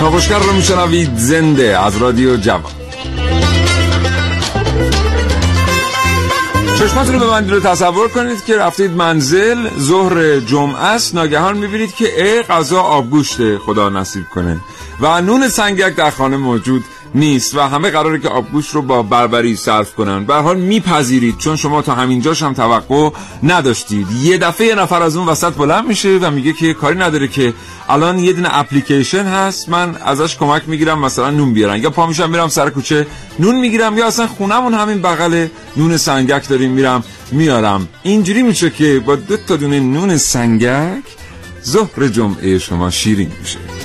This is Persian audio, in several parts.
کاوشگر رو میشنوید زنده از رادیو جوان. چشماتون رو ببندید رو تصور کنید که رفتید منزل ظهر جمعه است. ناگهان می‌بینید که ای غذا آبگوشته خدا نصیب کنه. و نون سنگک در خانه موجود. نیست و همه قراره که آبگوش رو با بربری صرف کنن. به حال میپذیرید چون شما تا همینجاش هم توقع نداشتید. یه دفعه یه نفر از اون وسط بلند میشه و میگه که کاری نداره که الان یه دونه اپلیکیشن هست من ازش کمک می‌گیرم مثلا نون بیارن. یا پا میشم میرم سر کوچه نون می‌گیرم یا اصلا خونمون همین بغل نون سنگک داریم میرم میارم. اینجوری میشه که با دو تا دونه نون سنگک ظهر جمعه شما شیرین میشه.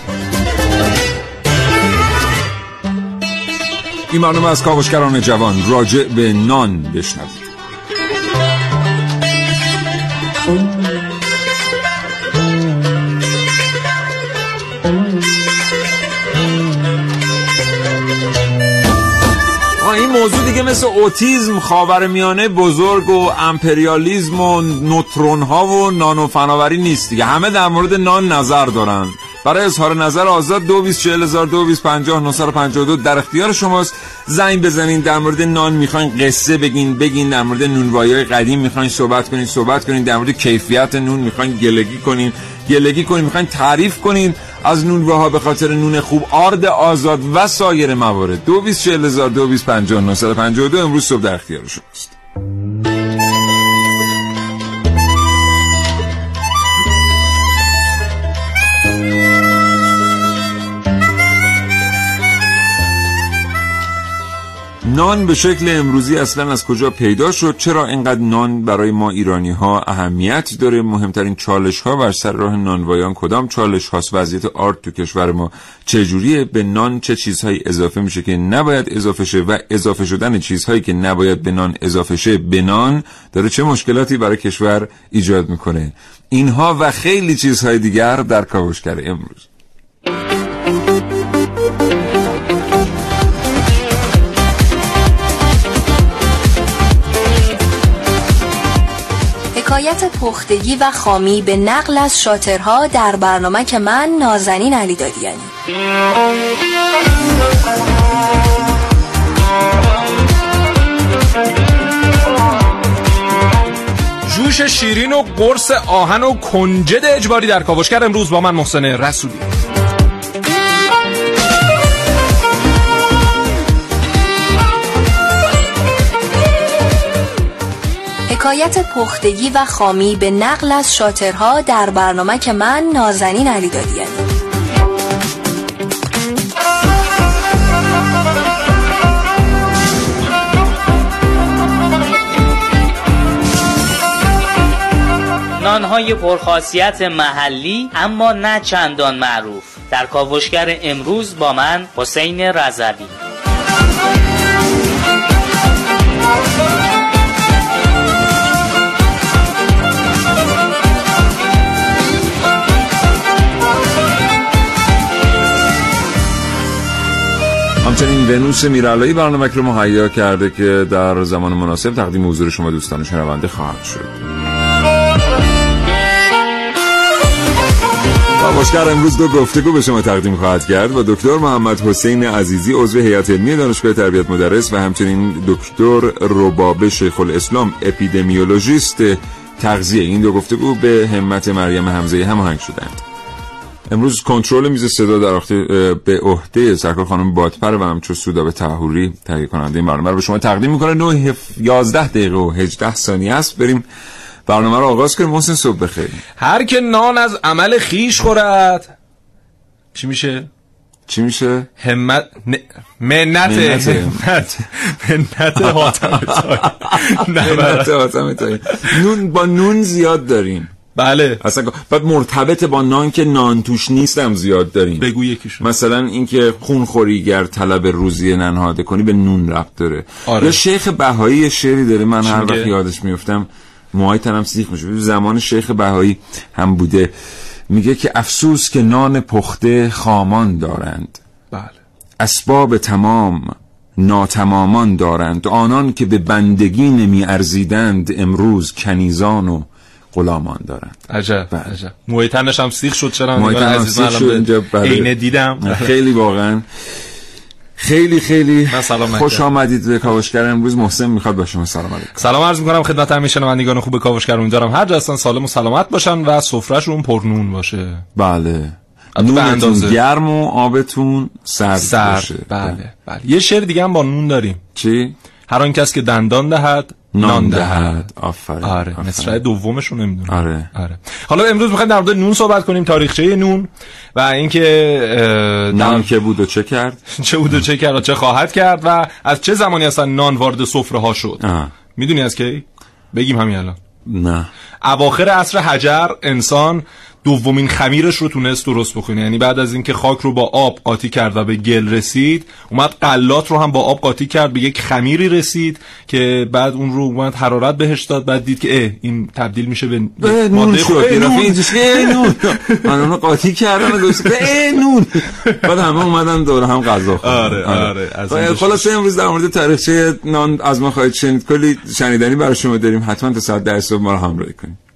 این برنامه از کاوشگران جوان راجع به نان بشنوید این موضوع دیگه مثل اوتیزم خاور میانه بزرگ و امپریالیزم و نوترون ها و نانو فناوری نیست دیگه. همه در مورد نان نظر دارن. برای اظهار نظر آزاد دو بیس چهل هزار دو بیس پنجاه دو در اختیار شماست. زنگ بزنین در مورد نان می‌خواین قصه بگین بگین در مورد نونوایی قدیم می‌خواین صحبت کنین صحبت کنین. در مورد کیفیت نون می‌خواین گلگی کنین. گلگی کنین می‌خواین تعریف کنین. از نونواها به خاطر نون خوب آرد آزاد و سایر موارد. دو بیس چهل هزار دو بیس پنجاه دو امروز صبح در اختیار شماست. نان به شکل امروزی اصلا از کجا پیدا شد؟ چرا اینقدر نان برای ما ایرانی ها اهمیت داره؟ مهمترین چالش ها و سر راه نانوایان کدام چالش هاست؟ وضعیت آرت تو کشور ما چجوریه؟ به نان چه چیزهایی اضافه میشه که نباید اضافه شه و اضافه شدن چیزهایی که نباید به نان اضافه شه به نان داره چه مشکلاتی برای کشور ایجاد می‌کنه؟ اینها و خیلی چیزهای دیگر در کاوشگر امروز. حکایت پختگی و خامی به نقل از شاترها در برنامه که من نازنین علی دادیانی. جوش شیرین و قرص آهن و کنجد اجباری در کاوشگر امروز با من محسن رسولی. حکایت پختگی و خامی به نقل از شاترها در برنامه که من نازنین علی دادیانی نانهای پرخاصیت محلی اما نه چندان معروف. در کاوشگر امروز با من حسین رضوی. همچنین ونوس میرالایی برنامه رو کرده که در زمان مناسب تقدیم حضور شما دوستان شنونده خواهد شد. کاوشگر امروز دو گفتگو به شما تقدیم خواهد کرد با دکتر محمد حسین عزیزی عضو هیئت علمی دانشگاه تربیت مدرس و همچنین دکتر رباب شیخ الاسلام اپیدمیولوژیست. تغذیه این دو گفتگو به همت مریم حمزه هماهنگ شدند. امروز کنترل میز صدا در به عهده سرکار خانم بادپر و همچون سودا به تحوری تهیه کننده این برنامه رو به شما تقدیم می‌کنه. 9 11 دقیقه و 18 ثانیه است. بریم برنامه رو آغاز کنیم. محسن صبح بخیر. هر که نان از عمل خیش خورد. چی میشه؟ چی میشه؟ همت ن... منت منت منت حاتم نون با نون زیاد داریم. بله. اصلا بعد مرتبط با نان که نان توش نیستم زیاد داریم. بگو یکیشون. مثلا اینکه خون گر طلب روزی ننهاده کنی به نون ربط داره. آره. یا شیخ بهایی شعری داره من هر وقت یادش میفتم موهای تنم سیخ میشه. زمان شیخ بهایی هم بوده. میگه که افسوس که نان پخته خامان دارند. بله. اسباب تمام ناتمامان دارند. آنان که به بندگی نمی ارزیدند امروز کنیزان و غلامان دارند. عجب بله. عجب. موی تنش هم سیخ شد چرا؟ تنم عزیز اینجا، بله. عینه دیدم. خیلی واقعا. خیلی خیلی سلام خوش. آمدید به کاوشگر. امروز محسن می‌خواد با شما سلام علیکم. سلام عرض می‌کنم خدمت همه شنوندگان خوب کاوشگر امیدوارم هر جا هستن سالم و سلامت باشن و سفرهشون پرنون باشه. بله. نونتون. گرم و آبتون سرد, سر باشه. بله. بله. یه شعر دیگه هم با نون داریم. چی؟ هر آن کس که دندان دهد نان دهد. آفرین. آره. مصرع دومشون نمی‌دونم. آره. آره. حالا امروز می‌خوایم در مورد نون صحبت کنیم تاریخچه نون و اینکه نان که بود و چه کرد؟ چه بود و چه کرد و چه خواهد کرد و از چه زمانی اصلا نان وارد سفره ها شد؟ آه. می‌دونی از کی؟ بگیم همین الان. نه. اواخر عصر حجر انسان دومین خمیرش رو تونست درست بکنه. یعنی بعد از اینکه خاک رو با آب قاطی کرد و به گل رسید اومد قلات رو هم با آب قاطی کرد به یک خمیری رسید که بعد اون رو اومد حرارت بهش داد بعد دید که اه این تبدیل میشه به ماده نون. من قاطی کردم اه نون. بعد همه اومدن دور هم غذا آره، آره، از خب، خلاصه امروز در مورد تاریخچه نان از ما خواهید شنید. کلی شنیدنی برای شما داریم. حتما تا ساعت ده صبح ما رو همراهی کنید.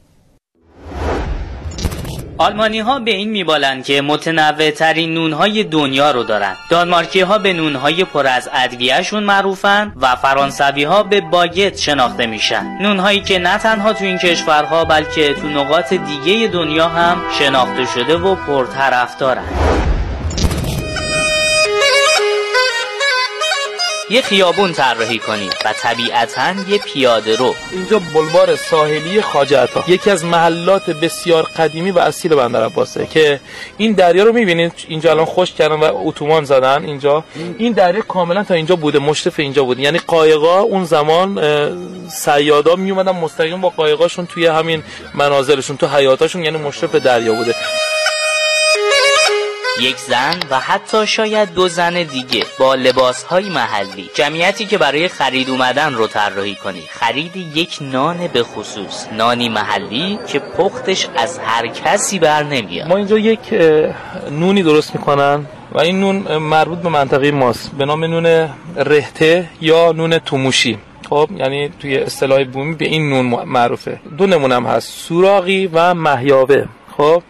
آلمانی ها به این میبالند که متنوع ترین نون های دنیا رو دارن دانمارکی ها به نون های پر از ادویهشون معروفن و فرانسوی ها به باگت شناخته میشن. نون هایی که نه تنها تو این کشورها بلکه تو نقاط دیگه دنیا هم شناخته شده و پرطرفدارن یه خیابون طراحی کنید و طبیعتا یه پیاده رو. اینجا بلوار ساحلی خواجه عطا یکی از محلات بسیار قدیمی و اصیل بندر عباسه که این دریا رو می‌بینید. اینجا الان خوش کردن و اتوبان زدن اینجا. این دریا کاملا تا اینجا بوده مشرف اینجا بوده. یعنی قایقا اون زمان اه، صیادا میومدن مستقیم با قایقاشون توی همین منازلشون تو حیاتاشون یعنی مشرف دریا بوده. یک زن و حتی شاید دو زن دیگه با لباس های محلی. جمعیتی که برای خرید اومدن رو طراحی کنی. خرید یک نان به خصوص. نانی محلی که پختش از هر کسی بر نمیاد. ما اینجا یک نونی درست می‌کنن و این نون مربوط به منطقه ماست. به نام نون رهته یا نون توموشی. خب یعنی توی اصطلاح بومی به این نون معروفه. دو نمونه هم هست. سوراقی و محیاوه خب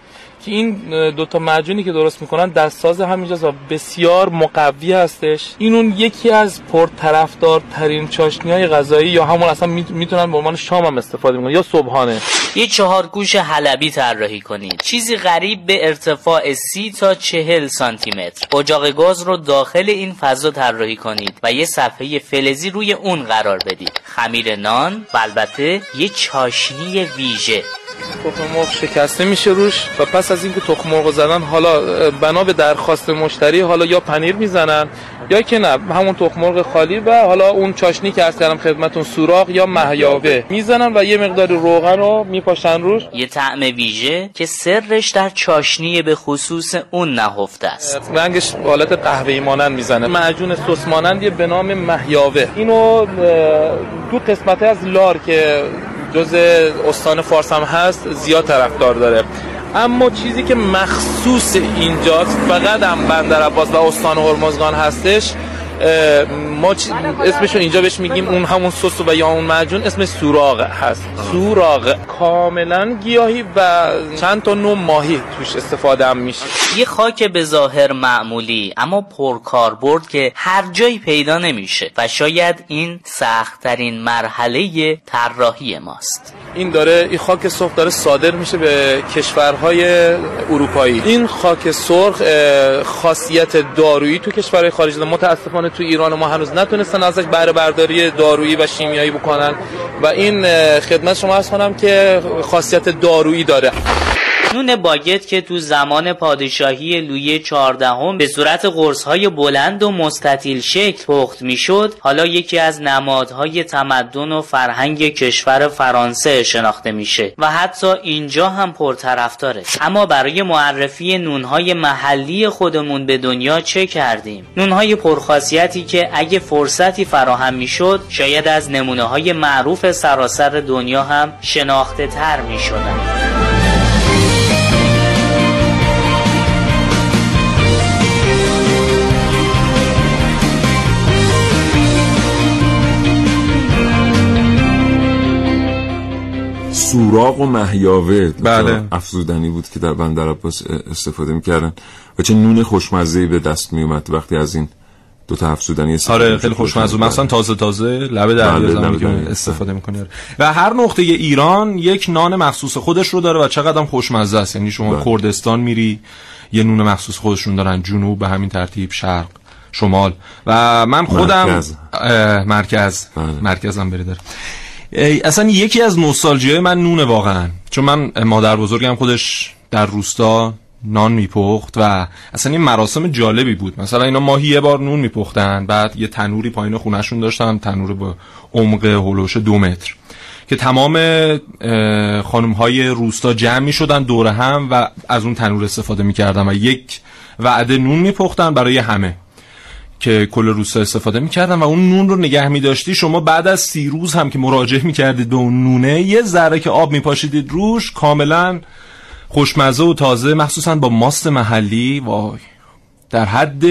که این دوتا معجونی که درست می‌کنن دستساز همینجاست و بسیار مقوی هستش. این اون یکی از پرطرفدار ترین چاشنی های غذایی یا همون اصلا می- می‌تونن به عنوان شام هم استفاده می‌کنن یا صبحانه. یه چهار گوش حلبی طراحی کنید. چیزی غریب به ارتفاع سی تا چهل سانتی متر اجاق گاز رو داخل این فضا طراحی کنید و یه صفحه فلزی روی اون قرار بدید. خمیر نان البته یه چاشنی ویژه. تخم مرغ شکسته میشه روش و پس از اینکه تخم مرغ زدن حالا بنا به درخواست مشتری حالا یا پنیر می‌زنن یا که نه همون تخم مرغ خالی و حالا اون چاشنی که از کردم خدمتون سوراخ یا محیاوه می‌زنن و یه مقدار روغن رو میپاشن روش. یه طعم ویژه که سرش در چاشنی به خصوص اون نهفته است. رنگش حالت قهوه‌ای مانند می‌زنه. معجون سس مانندی به نام محیاوه اینو دو قسمت از لار که جز استان فارس هم هست زیاد طرفدار داره. اما چیزی که مخصوص اینجاست فقط هم بندر عباس و استان هرمزگان هستش ما اسمشو اینجا بهش میگیم اون همون سس و یا اون معجون اسم سوراغ هست. سوراغ. کاملا گیاهی و چند تا نوع ماهی توش استفاده هم میشه. یه خاک به ظاهر معمولی اما پرکاربرد که هر جایی پیدا نمیشه و شاید این سختترین مرحله طراحی ماست. این داره این خاک سرخ داره صادر میشه به کشورهای اروپایی. این خاک سرخ خاصیت دارویی تو کشورهای خارجی داره متاسفانه تو ایران ما هنوز نتونستن ازش بهره برداری دارویی و شیمیایی بکنن. و این خدمت شما ارز کنم که خاصیت دارویی داره. نون باگت که تو زمان پادشاهی لویی چهاردهم به صورت قرصهای بلند و مستطیل شکل پخت می‌شد حالا یکی از نمادهای تمدن و فرهنگ کشور فرانسه شناخته میشه و حتی اینجا هم پرطرفداره. اما برای معرفی نونهای محلی خودمون به دنیا چه کردیم؟ نونهای پرخاصیتی که اگه فرصتی فراهم می‌شد شاید از نمونه های معروف سراسر دنیا هم شناخته تر می‌شدن. سوراق و محیاوه بله. افزودنی بود که در بندر عباس استفاده می‌کردن و چه نون خوشمزه به دست میومد وقتی از این دو تا افزودنی استفاده آره. خیلی خوشمزه مثلا تازه تازه لبه دریا بله، زمانی که. استفاده می‌کنه و هر نقطه ایران یک نان مخصوص خودش رو داره و چقدر هم خوشمزه است یعنی شما بله. کردستان میری یه نون مخصوص خودشون دارن جنوب به همین ترتیب شرق شمال و من خودم مرکز. مرکز بله. مرکزم بری داره ای، اصلا یکی از نوستالژی های من نونه واقعا. چون من مادر بزرگم خودش در روستا نان میپخت و اصلا این مراسم جالبی بود. مثلا اینا ماهی یه بار نون میپختن بعد یه تنوری پایین خونهشون داشتن تنور با عمق هلوش دو متر. که تمام خانم های روستا جمع می شدن دور هم و از اون تنور استفاده می‌کردن و یک وعده نون میپختن برای همه. که کل روستا استفاده می‌کردن و اون نون رو نگه میداشتی شما بعد از سی روز هم که مراجعه می‌کردید به اون نونه یه ذره که آب میپاشیدید روش کاملا خوشمزه و تازه مخصوصا با ماست محلی. وای در حد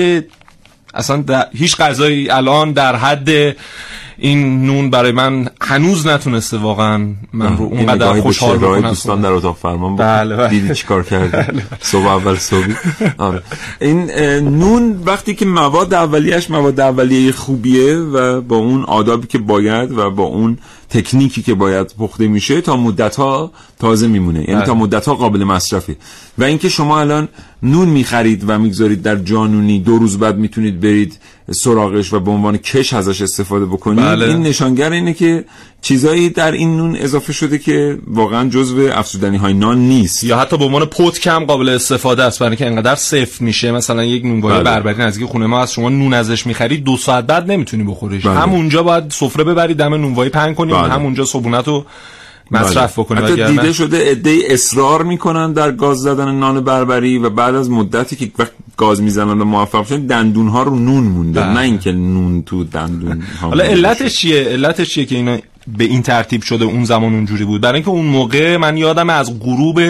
اصلا در هیچ غذایی الان در حد این نون برای من هنوز نتونسته واقعا من رو اونقدر خوشحال بکنم. دوستان در اتاق فرمان بله، بله. دیدی چیکار کردی؟ صبح اول صبحی. آره. این نون وقتی که مواد اولیش مواد اولیه خوبیه و با اون آدابی که باید و با اون تکنیکی که باید پخته میشه تا مدت ها تازه میمونه. یعنی بله. تا مدت ها قابل مصرفه. و اینکه شما الان نون می‌خرید و می‌گذارید در جانونی دو روز بعد می‌تونید برید سراغش و به عنوان کش ازش استفاده بکنید بله. این نشانگر اینه که چیزایی در این نون اضافه شده که واقعا جزو افزودنی های نان نیست یا حتی به عنوان پت کم قابل استفاده است برای اینکه انقدر سفت میشه مثلا یک نونوای بله. بربری نزدیک خونه ما از شما نون ازش می‌خرید دو ساعت بعد نمی‌تونی بخوریش بله. همونجا باید سفره ببری دم نونوایی پهن کنی و بله. همونجا صبونت رو مصرف بکنی حتی وگرنه- دیده شده عده اصرار می‌کنن در گاز زدن نان بربری و بعد از مدتی که وقت گاز می‌زنن و موفق شدن دندون ها رو نون مونده بله. نه اینکه نون تو دندون ها حالا علتش. چیه؟ علتش چیه که اینا به این ترتیب شده؟ اون زمان اونجوری بود. برای اینکه اون موقع من یادم از غروب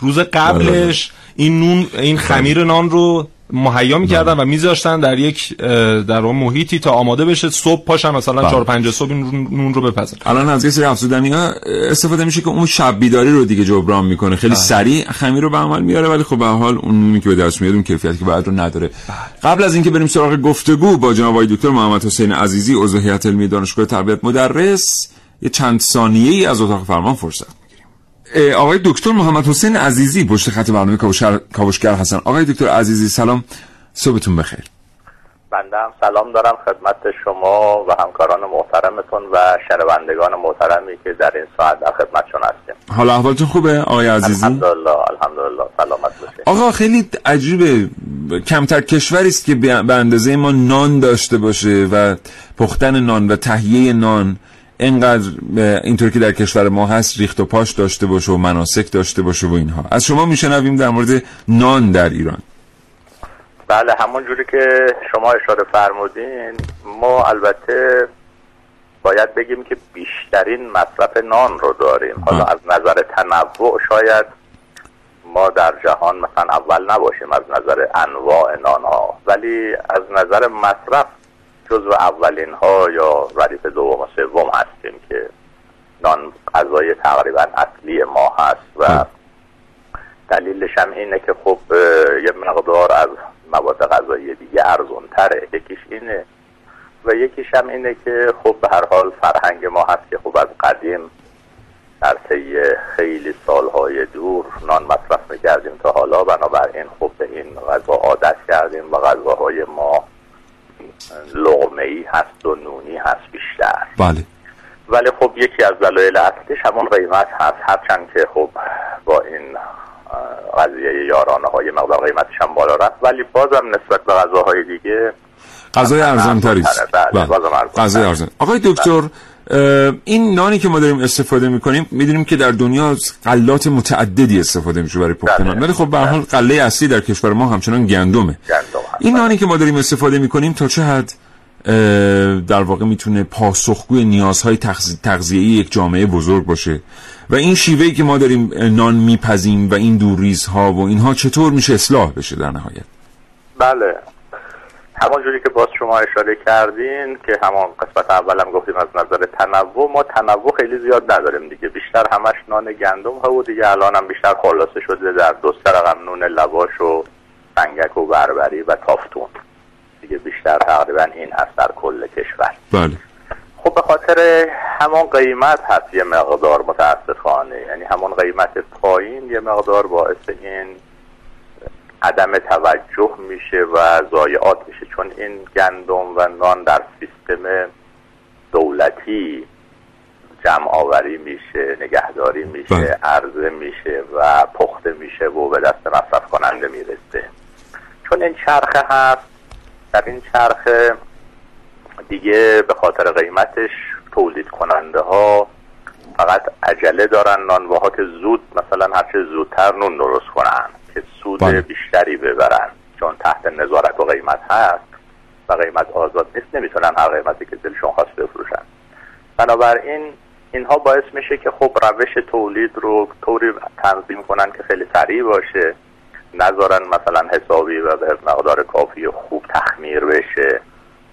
روز قبلش این نون این خمیر نان رو مهیا می‌کردن و میذاشتن در یک در اون محیطی تا آماده بشه صبح پاشن مثلا بله. چهار پنج صبح این نون رو بپزن. الان از یه سری افزودنی ها استفاده میشه که اون شب بیداری رو دیگه جبران می‌کنه. خیلی سریع خمیر رو به عمل میاره ولی خب به حال اون نونی که به دست میاد اون کیفیتی که باید رو نداره. قبل از اینکه بریم سراغ گفتگو با جناب آقای دکتر محمد حسین عزیزی عضو هیئت علمی دانشگاه تربیت مدرس یه چند ثانیه ای از اتاق فرمان فرصت آقای دکتر محمد حسین عزیزی پشت خط برنامه کاوشگر کاوشگر هستن. آقای دکتر عزیزی سلام. صبحتون بخیر. بنده هم سلام دارم خدمت شما و همکاران محترمتون و شنوندگان محترمی که در این ساعت در خدمتشون هستیم. حالا احوالتون خوبه آقای عزیزی؟ الحمدلله الحمدلله سلامت باشید. آقا خیلی عجیبه. کمتر کشوری است که به به اندازه ما نان داشته باشه و پختن نان و تهیه نان. اینقدر اینطور که در کشور ما هست ریخت و پاش داشته باشه و مناسک داشته باشه و اینها. از شما میشنویم در مورد نان در ایران. بله همون جوری که شما اشاره فرمودین ما البته باید بگیم که بیشترین مصرف نان رو داریم. حالا. از نظر تنوع شاید ما در جهان مثلا اول نباشیم از نظر انواع نان ها ولی از نظر مصرف جزو اولین ها یا ردیف دوم و سوم هستیم که نان غذای تقریبا اصلی ما هست و بله. دلیلش هم اینه که خب یه مقدار از مواد غذایی دیگه ارزون تره یکیش اینه و یکیش هم اینه که خب به هر حال فرهنگ ما هست که خب از قدیم در طی خیلی سالهای دور نان مصرف می‌کردیم تا حالا بنابراین خب به این غذا عادت کردیم و غذاهای ما لغمه ای هست و نونی هست بیشتر. بله. ولی خب یکی از دلایل اصلیش همون قیمت هست. هرچند که خب با این قضیه یارانه های مقدار قیمتش هم بالا رفت. ولی بازم نسبت به غذاهای دیگه غذای ارزان تری بله،. غذای ارزان. آقای دکتر اه، این نانی که ما داریم استفاده می‌کنیم می‌دونیم که در دنیا غلات متعددی استفاده میشه برای پخت بله. ولی خب به حال غله اصلی در کشور ما همچنان گندمه. این نانی که ما داریم استفاده می‌کنیم تا چه حد در واقع می‌تونه پاسخگوی نیازهای تغذ- تغذیه‌ای یک جامعه بزرگ باشه. و این شیوهی که ما داریم نان میپزیم و این دوریزها و اینها چطور میشه اصلاح بشه در نهایت؟ بله. همون جوری که باز شما اشاره کردین که همون قسمت اولم گفتیم از نظر تنوع ما تنوع خیلی زیاد نداریم دیگه. بیشتر همش نان گندم ها و دیگه الان هم بیشتر خلاصه شده در دو رقم نون لواش و سنگک و بربری و تافتون. دیگه بیشتر تقریبا این هست در کل کشور. بله. خب به خاطر همون قیمت هست یه مقدار متاسفانه. یعنی همون قیمت پایین یه مقدار باعث این عدم توجه میشه و ضایعات میشه. چون این گندم و نان در سیستم دولتی جمع آوری میشه نگهداری میشه بله. عرضه میشه و پخته میشه و به دست مصرف کننده می‌رسه. چون این چرخه هست در این چرخه دیگه به خاطر قیمتش تولید کننده ها فقط عجله دارن نانواها که زود مثلا هرچه زودتر نون درست کنن که سود بله. بیشتری ببرن. چون تحت نظارت و قیمت هست و قیمت آزاد نیست نمی‌تونن هر قیمتی که دلشون خواست بفروشن. بنابراین اینها باعث میشه که خب روش تولید رو طوری تنظیم کنن که خیلی سریع باشه. نذارن مثلا حسابی و به مقدار کافی خوب تخمیر بشه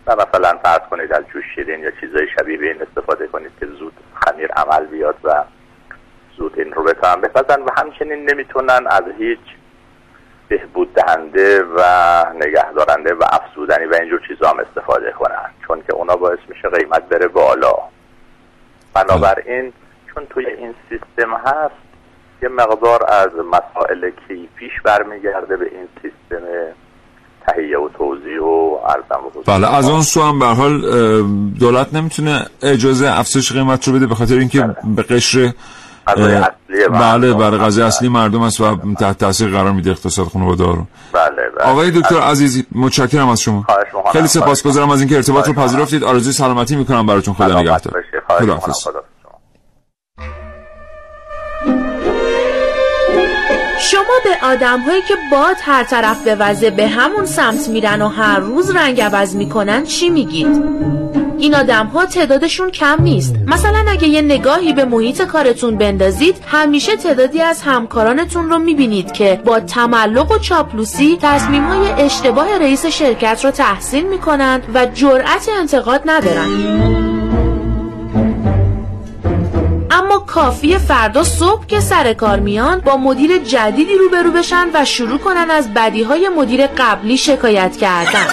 و مثلا فرض کنید از جوش شیرین یا چیزای شبیه به این استفاده کنید که زود خمیر عمل بیاد و زود این رو بتونن بپزن و همچنین نمی‌تونن از هیچ بهبود دهنده و نگهدارنده و افزودنی و اینجور چیزا هم استفاده کنن. چون که اونا باعث میشه قیمت بره بالا. بنابراین چون توی این سیستم هست یه مقدار از مسائل کیفیش برمیگرده به این سیستم تهیه و توزیع و حضور. بله از اون سو هم به حال دولت نمی‌تونه اجازه افزایش قیمت رو بده به خاطر اینکه به قشر بله مردم. بله قضیه اصلی مردم است و تحت تاثیر قرار میده اقتصاد خانواده رو بله بله آقای دکتر عزیزی متشکرم از شما. خیلی سپاسگزارم از اینکه ارتباط رو. پذیرفتید آرزوی سلامتی می‌کنم براتون خدا نگهدار باشی. شما به آدم هایی که باد هر طرف بوزه به همون سمت میرن و هر روز رنگ عوض می‌کنن چی میگید؟ این آدم ها تعدادشون کم نیست مثلا اگه یه نگاهی به محیط کارتون بندازید همیشه تعدادی از همکارانتون رو می‌بینید که با تملق و چاپلوسی تصمیم های اشتباه رئیس شرکت رو تحسین می‌کنن و جرأت انتقاد ندارن کافی فردا صبح که سر کار میان با مدیر جدیدی روبرو بشن و شروع کنن از بدی های مدیر قبلی شکایت کردن.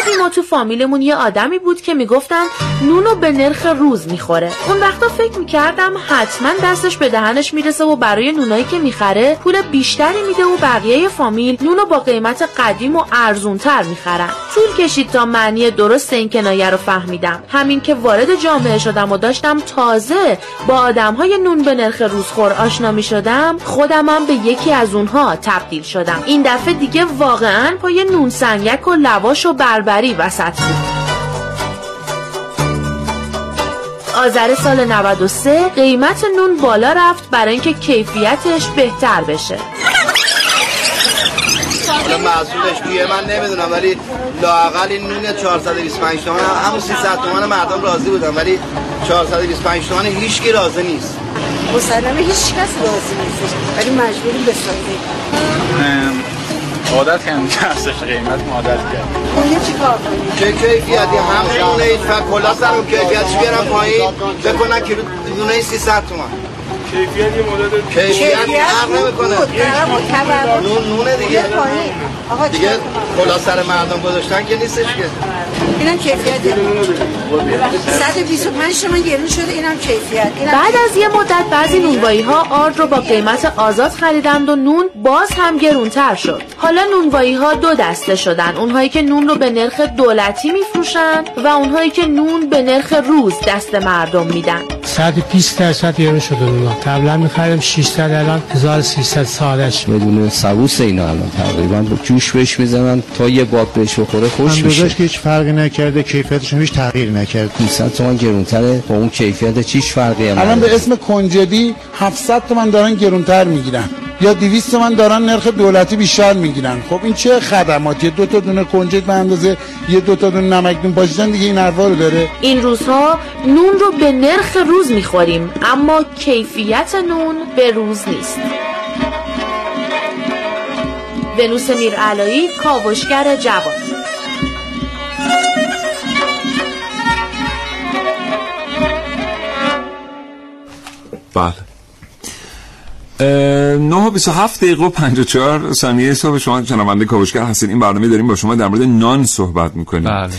قدیما تو فامیلمون یه آدمی بود که می‌گفتن نونو به نرخ روز می‌خوره. اون وقتا فکر می‌کردم حتما دستش به دهنش می‌رسه و برای نونایی که می‌خره پول بیشتری میده و بقیه فامیل نونو با قیمت قدیم و ارزونتر می‌خرن. طول کشید تا معنی درست این کنایه رو فهمیدم. همین که وارد جامعه شدم و داشتم تازه با آدم های نون به نرخ روزخور آشنا می شدم خودمم به یکی از اونها تبدیل شدم. این دفعه دیگه واقعا پای نون سنگک و لواش و بربری وسط بود. آذر سال 93 قیمت نون بالا رفت برای اینکه کیفیتش بهتر بشه. حالا محصولش توی من نمی‌دونم ولی لاقل این نون 425 تومن همون 300 تومن مردم راضی بودن ولی 425 تومن هیچ کی راضی نیست. مسلمه هیچ کس راضی نیستش ولی مجبوریم بسازیم. عادت کردم که ارزش قیمت عادت کرد. اون چی کار کنیم چه کیفیتی هم نونه این کلا سرم کیفیتش بیارم پایین بکنن کیلو نونه 300 تومن. کیفیت یه مدت کیفیت فرق نمی‌کنه. نون نونه دیگه. پایین. آقا دیگه؟ کلا سر مردم گذاشتن که نیستش که. اینم کیفیت. 125 تومن گرون شده اینم کیفیت. اینم بعد از یه مدت بعضی نونوایی ها آرد رو با قیمت آزاد خریدند و نون باز هم گرونتر شد. حالا نونوایی ها دو دسته شدن. اونهایی که نون رو به نرخ دولتی میفروشن و اونهایی که نون به نرخ روز دست مردم میدن. 120 درصد گرون شده اونا قبلا می‌خریم 600 الان 1300 سالش. بدون سبوس اینا الان تقریبا. با جوش بهش می‌زنن تا یه باب بهش بخوره خوش میشه. که هیچ فرقی نکرده کیفیتش هیچ تغییر نکرد 200 تومن گرونتره. با اون کیفیت چیش فرقی هم الان به. اسم کنجدی 700 تومن دارن گرونتر می‌گیرن. یا 200 تومن دارن نرخ دولتی بیشتر می‌گیرن. خب این چه خدماتی؟ دو تا دونه کنجد به اندازه یه دو تا دونه نمک نون. پاشیدن دیگه این حرفا رو داره. این روزها نون رو به نرخ روز می‌خوریم اما کیفیت نون به روز نیست. ونوس میرعلایی کاوشگر جوان. بله. نه و 27 دقیقه و 54 ثانیه صبح. شما شنونده کاوشگر هستین. این برنامه داریم با شما در مورد نان صحبت می‌کنیم. بله.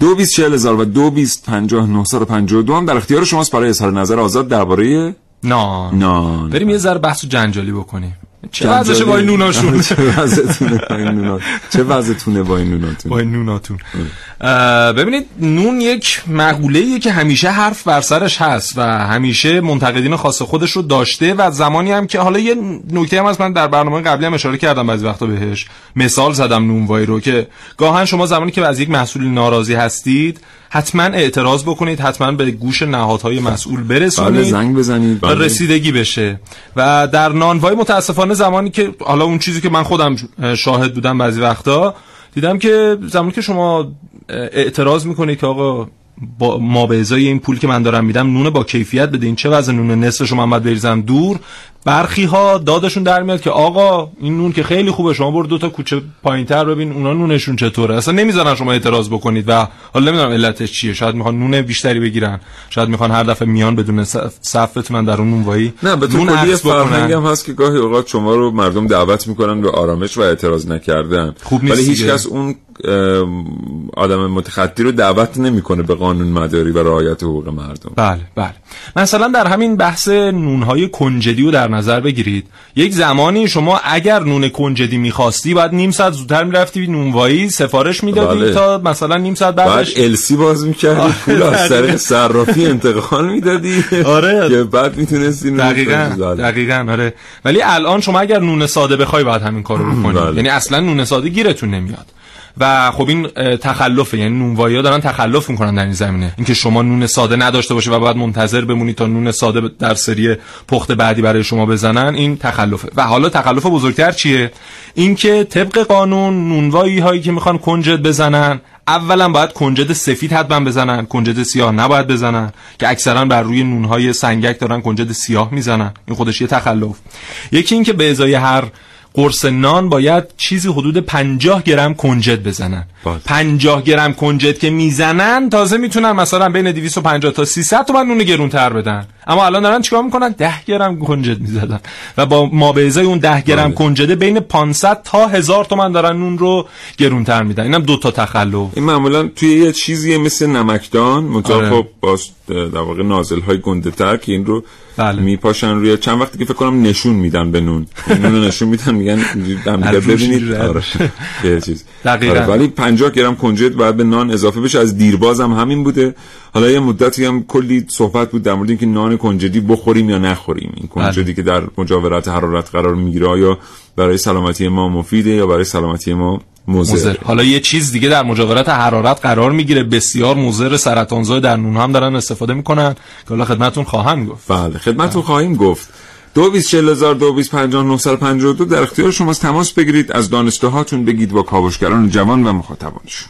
دو بیست چهل هزار و دو بیست پنجاه نهصد پنجاه دو هم در اختیار شماست برای اظهار نظر آزاد درباره نان. نان. بریم یه ذره بحث جنجالی بکنیم. چه. وضعشه با این نوناشون؟ چه وضعتونه با این نونات چه وضعتونه با این نوناتون؟ با این نوناتون ببینید نون یک مقوله که همیشه حرف بر سرش هست و همیشه منتقدین خاص خودش رو داشته و زمانی هم که حالا یه نکته هم هست من در برنامه قبلی هم اشاره کردم بعضی وقتا بهش. مثال زدم نونوایی رو که گاهن شما زمانی که از یک محصول ناراضی هستید حتما اعتراض بکنید حتما به گوش نهادهای مسئول بله برسونید زنگ بزنید. بله. رسیدگی بشه. و در نانوای متاسفانه زمانی که حالا اون چیزی که من خودم شاهد بودم بعضی وقتا دیدم که زمانی که شما اعتراض می‌کنید که آقا با ما به ازای این پول که من دارم میدم نون با کیفیت بده این چه وضع نون نصف شما باید بریزم دور. برخی ها دادشون در میاد که آقا این نون که خیلی خوبه شما برو دو تا کوچه پایینتر ببین اونا نونشون چطوره. اصلا نمی‌ذارن شما اعتراض بکنید و حالا نمی‌دونم علتش چیه. شاید می‌خوان نون بیشتری بگیرن. شاید می‌خوان هر دفعه میان بدون صف بتونن در اون نونوایی نه به نون تو کلی. فرهنگ هم هست که گاهی اوقات شما رو مردم دعوت می‌کنن به آرامش و اعتراض نکردن. خوب نیست ولی هیچ دیگه. کس اون آدم متخطی رو دعوت نمی‌کنه به قانون مداری و رعایت حقوق مردم. بله بله. مثلا در همین بحث نونهای کنجدی رو در نظر بگیرید یک زمانی شما اگر نون کنجدی می‌خواستی باید نیم ساعت زودتر می‌رفتی نونوایی سفارش می‌دادی بله. تا مثلا نیم ساعت بعد بعدش السی باز می‌کردی پول از طریق دقیقاً. صرافی انتقال می‌دادی آره. که بعد می‌تونستی دقیقا دقیقا آره ولی الان شما اگر نون ساده بخوای باید همین کارو بکنی بله. یعنی اصلا نون ساده گیرتون نمیاد و خب این تخلفه. یعنی نونوایی ها دارن تخلف می‌کنن در این زمینه. اینکه شما نون ساده نداشته باشه و باید منتظر بمونید تا نون ساده در سری پخت بعدی برای شما بزنن این تخلفه. و حالا تخلف بزرگتر چیه؟ اینکه طبق قانون نونوایی هایی که می‌خوان کنجد بزنن اولا باید کنجد سفید حتما بزنن کنجد سیاه نباید بزنن که اکثرا بر روی نونهای سنگک دارن کنجد سیاه می‌زنن. این خودش یه تخلف. یکی اینکه به ازای هر قرص نان باید چیزی حدود 50 گرم کنجد بزنن. 50 گرم کنجد که می‌زنن تازه می‌تونن مثلا بین 250 تا 300 تومن نون گرونتر بدن. اما الان دارن چیکار می‌کنن؟ 10 گرم کنجد می‌زدن. و با ما به ازای اون 10 گرم کنجده بین 500 تا 1000 تومن دارن نون رو گرونتر میدن. اینم دو تا تخلف. این معمولا توی یه چیزیه مثل نمکدان. منتها آره. خب باز در واقع نازل های گنده تر که این رو بله. میپاشن روی چند وقتی که فکر کنم نشون میدن به نون نون نشون میدن میگن ببینید آره. چیز. آره. ولی 50 گرم کنجد باید به نان اضافه بشه از دیرباز هم همین بوده حالا یه مدتی هم کلی صحبت بود در مورد اینکه نان کنجدی بخوریم یا نخوریم این کنجدی بله. که در مجاورت حرارت قرار می‌گیره یا برای سلامتی ما مفیده یا برای سلامتی ما مضر حالا یه چیز دیگه در مجاورت حرارت قرار می‌گیره. بسیار مضر سرطانزای در نون هم دارن استفاده می‌کنن. که حالا خدمتتون خواهم گفت. بله خدمتتون خواهیم گفت. دو بیست چل هزار دو بیست پنجاه نهصد پنجاه دو در اختیار شماست. تماس بگیرید. از دانسته هاتون بگید با کاوشگران جوان و مخاطبانشون.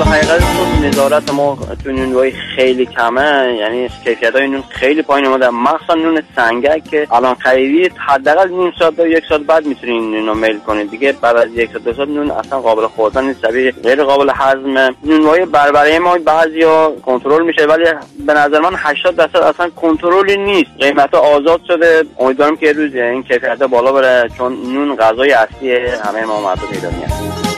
حالا حقیقت نظارت ما تو نونوایی خیلی کمه یعنی کیفیت های نون خیلی پایین اومده. مخصوصا نون سنگک که الان خریدید حداقل نیم ساعت تا یک ساعت بعد می‌تونین نون میل کنید. دیگه بعد از یک ساعت دو ساعت نون اصلا قابل خوردن نیست. شبیه غیر قابل هضمه نونوایی بربره ما بعضیا کنترل میشه ولی به نظر من 80 درصد اصلا کنترلی نیست. قیمت آزاد شده. امیدوارم که روز این کیفیت بالا بره چون نون غذای اصلی همه ما مردم ایرانی.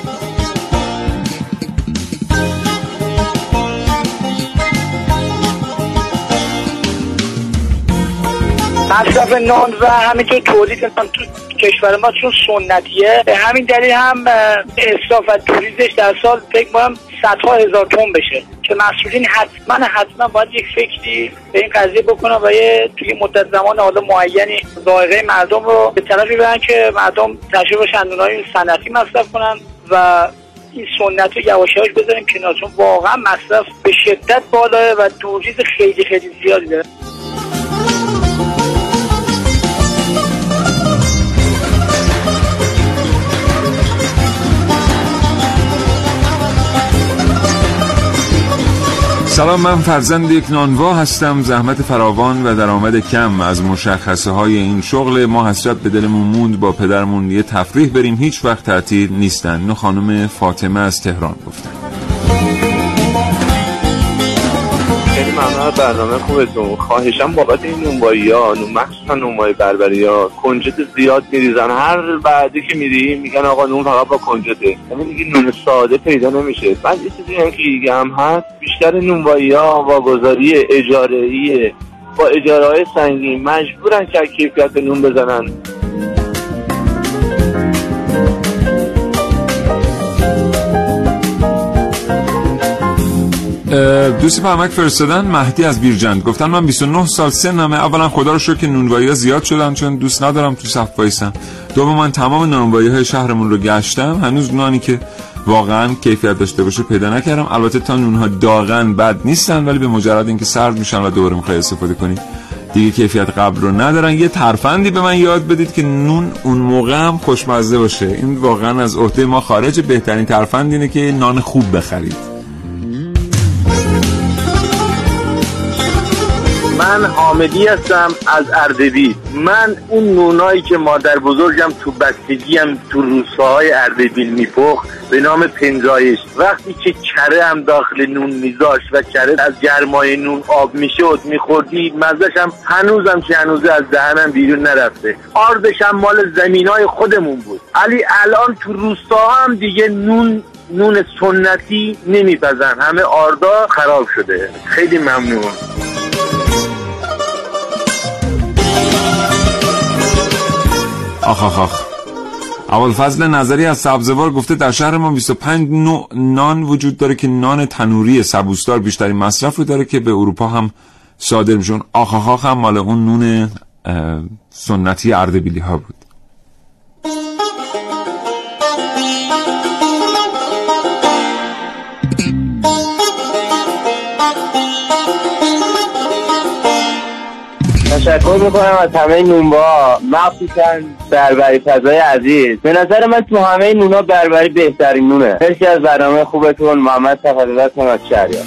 مصرف نان و همینطور تولید نان تو کشور ما چون سنتیه به همین دلیل هم اه، اصراف و توریزش در سال فکر کنم صدها هزار تن بشه. که مسئولین حتما حتما باید یک فکری به این قضیه بکنن و یه توی مدت زمان حالا معینی ذائقه مردم رو به طرفی برن که مردم تشریف باشن نونهای صنعتی مصرف کنن و این سنت رو یواش یواش بذاریم کنار. چون واقعا مصرف به شدت بالاه و دوریز خیلی خیلی زیادی داره. سلام من فرزند یک نانوا هستم زحمت فراوان و درآمد کم. از مشخصه های این شغل ما حسرت به دلمون موند با پدرمون یه تفریح بریم. هیچ وقت تعطیل نیستن. اینو خانم فاطمه از تهران گفتن. خیلی ممنون برنامه خوبتون. خواهشم بابت این نونوایی ها مخصوصا نونوایی بربری ها کنجد زیاد میریزن. هر بعدی که میری میگن آقا نون فقط با کنجده. یعنی میگی نون ساده پیدا نمیشه. بعد یه چیزی هم که دیگه هم هست بیشتر نونوایی ها واگذاری اجاره با اجاره های سنگین مجبورن که کیفیت نون بزنن. دوست پرمک فرستادن مهدی از بیرجند. گفتن من 29 سال سنمه اولا خدا رو شکر که نونوایی ها زیاد شدن چون دوست ندارم تو صف وایسم دوم من تمام نانوایی های شهرمون رو گشتم. هنوز نانی که واقعا کیفیت داشته باشه پیدا نکردم. البته تا نونها داغن بد نیستن ولی به مجرد اینکه سرد میشن و دوباره می‌خوای استفاده کنی دیگه کیفیت قبل رو ندارن. یه ترفندی به من یاد بدید که نون اون موقع هم خوشمزه باشه. این واقعا از عهده ما خارج بهترین ترفند اینه که نان خوب بخرید. من حامدی هستم از اردبیل. من اون نونایی که مادر بزرگم تو بستگیم تو روستاهای اردبیل میپخت به نام پنجایش. وقتی که کره هم داخل نون میذاشت و کره از گرمای نون آب می‌شد میخوردی مزدش هم هنوزم که هنوزه از دهنم بیرون نرفته. آردش هم مال زمین های خودمون بود. علی الان تو روستاها هم دیگه نون نون سنتی نمیپزن. همه آردا خراب شده. خیلی ممنون. آخ آخ آخ. فضل نظری از سبزوار گفته در شهر ما 25 نوع نان وجود داره که نان تنوری سبوسدار بیشترین مصرف رو داره که به اروپا هم صادر میشون آخ آخ آخ هم مال اون نون سنتی اردبیلی ها بود. تشکر می‌کنم از همه نونبا مخصوصا بربری فضای عزیز. به نظر من تو همه نونا بربری بهترین نونه. مرسی از برنامه خوبتون. محمد تفضل از شهریار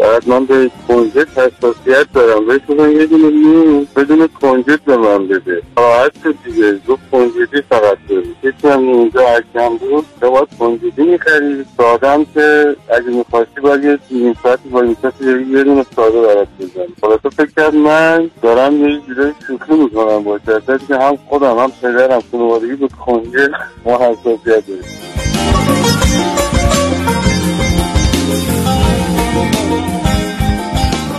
بعد من به کنجد حساسیت دارم. بهش بگم یه دونه نون بدون کنجد به من بده. راحت شد دیگه. گفت کنجدی فقط داری. کسی هم اونجا حکم بود تو باید کنجدی می‌خری. ساده هم که اگه می‌خواستی باید یه نیم ساعتی با کسی یه دونه ساده برات بزنی تو فکر کرد من دارم یه جورای شوخی می‌کنم با در که هم خودم هم پدرم خانوادگی بود کنجد ما حساسیت داریم.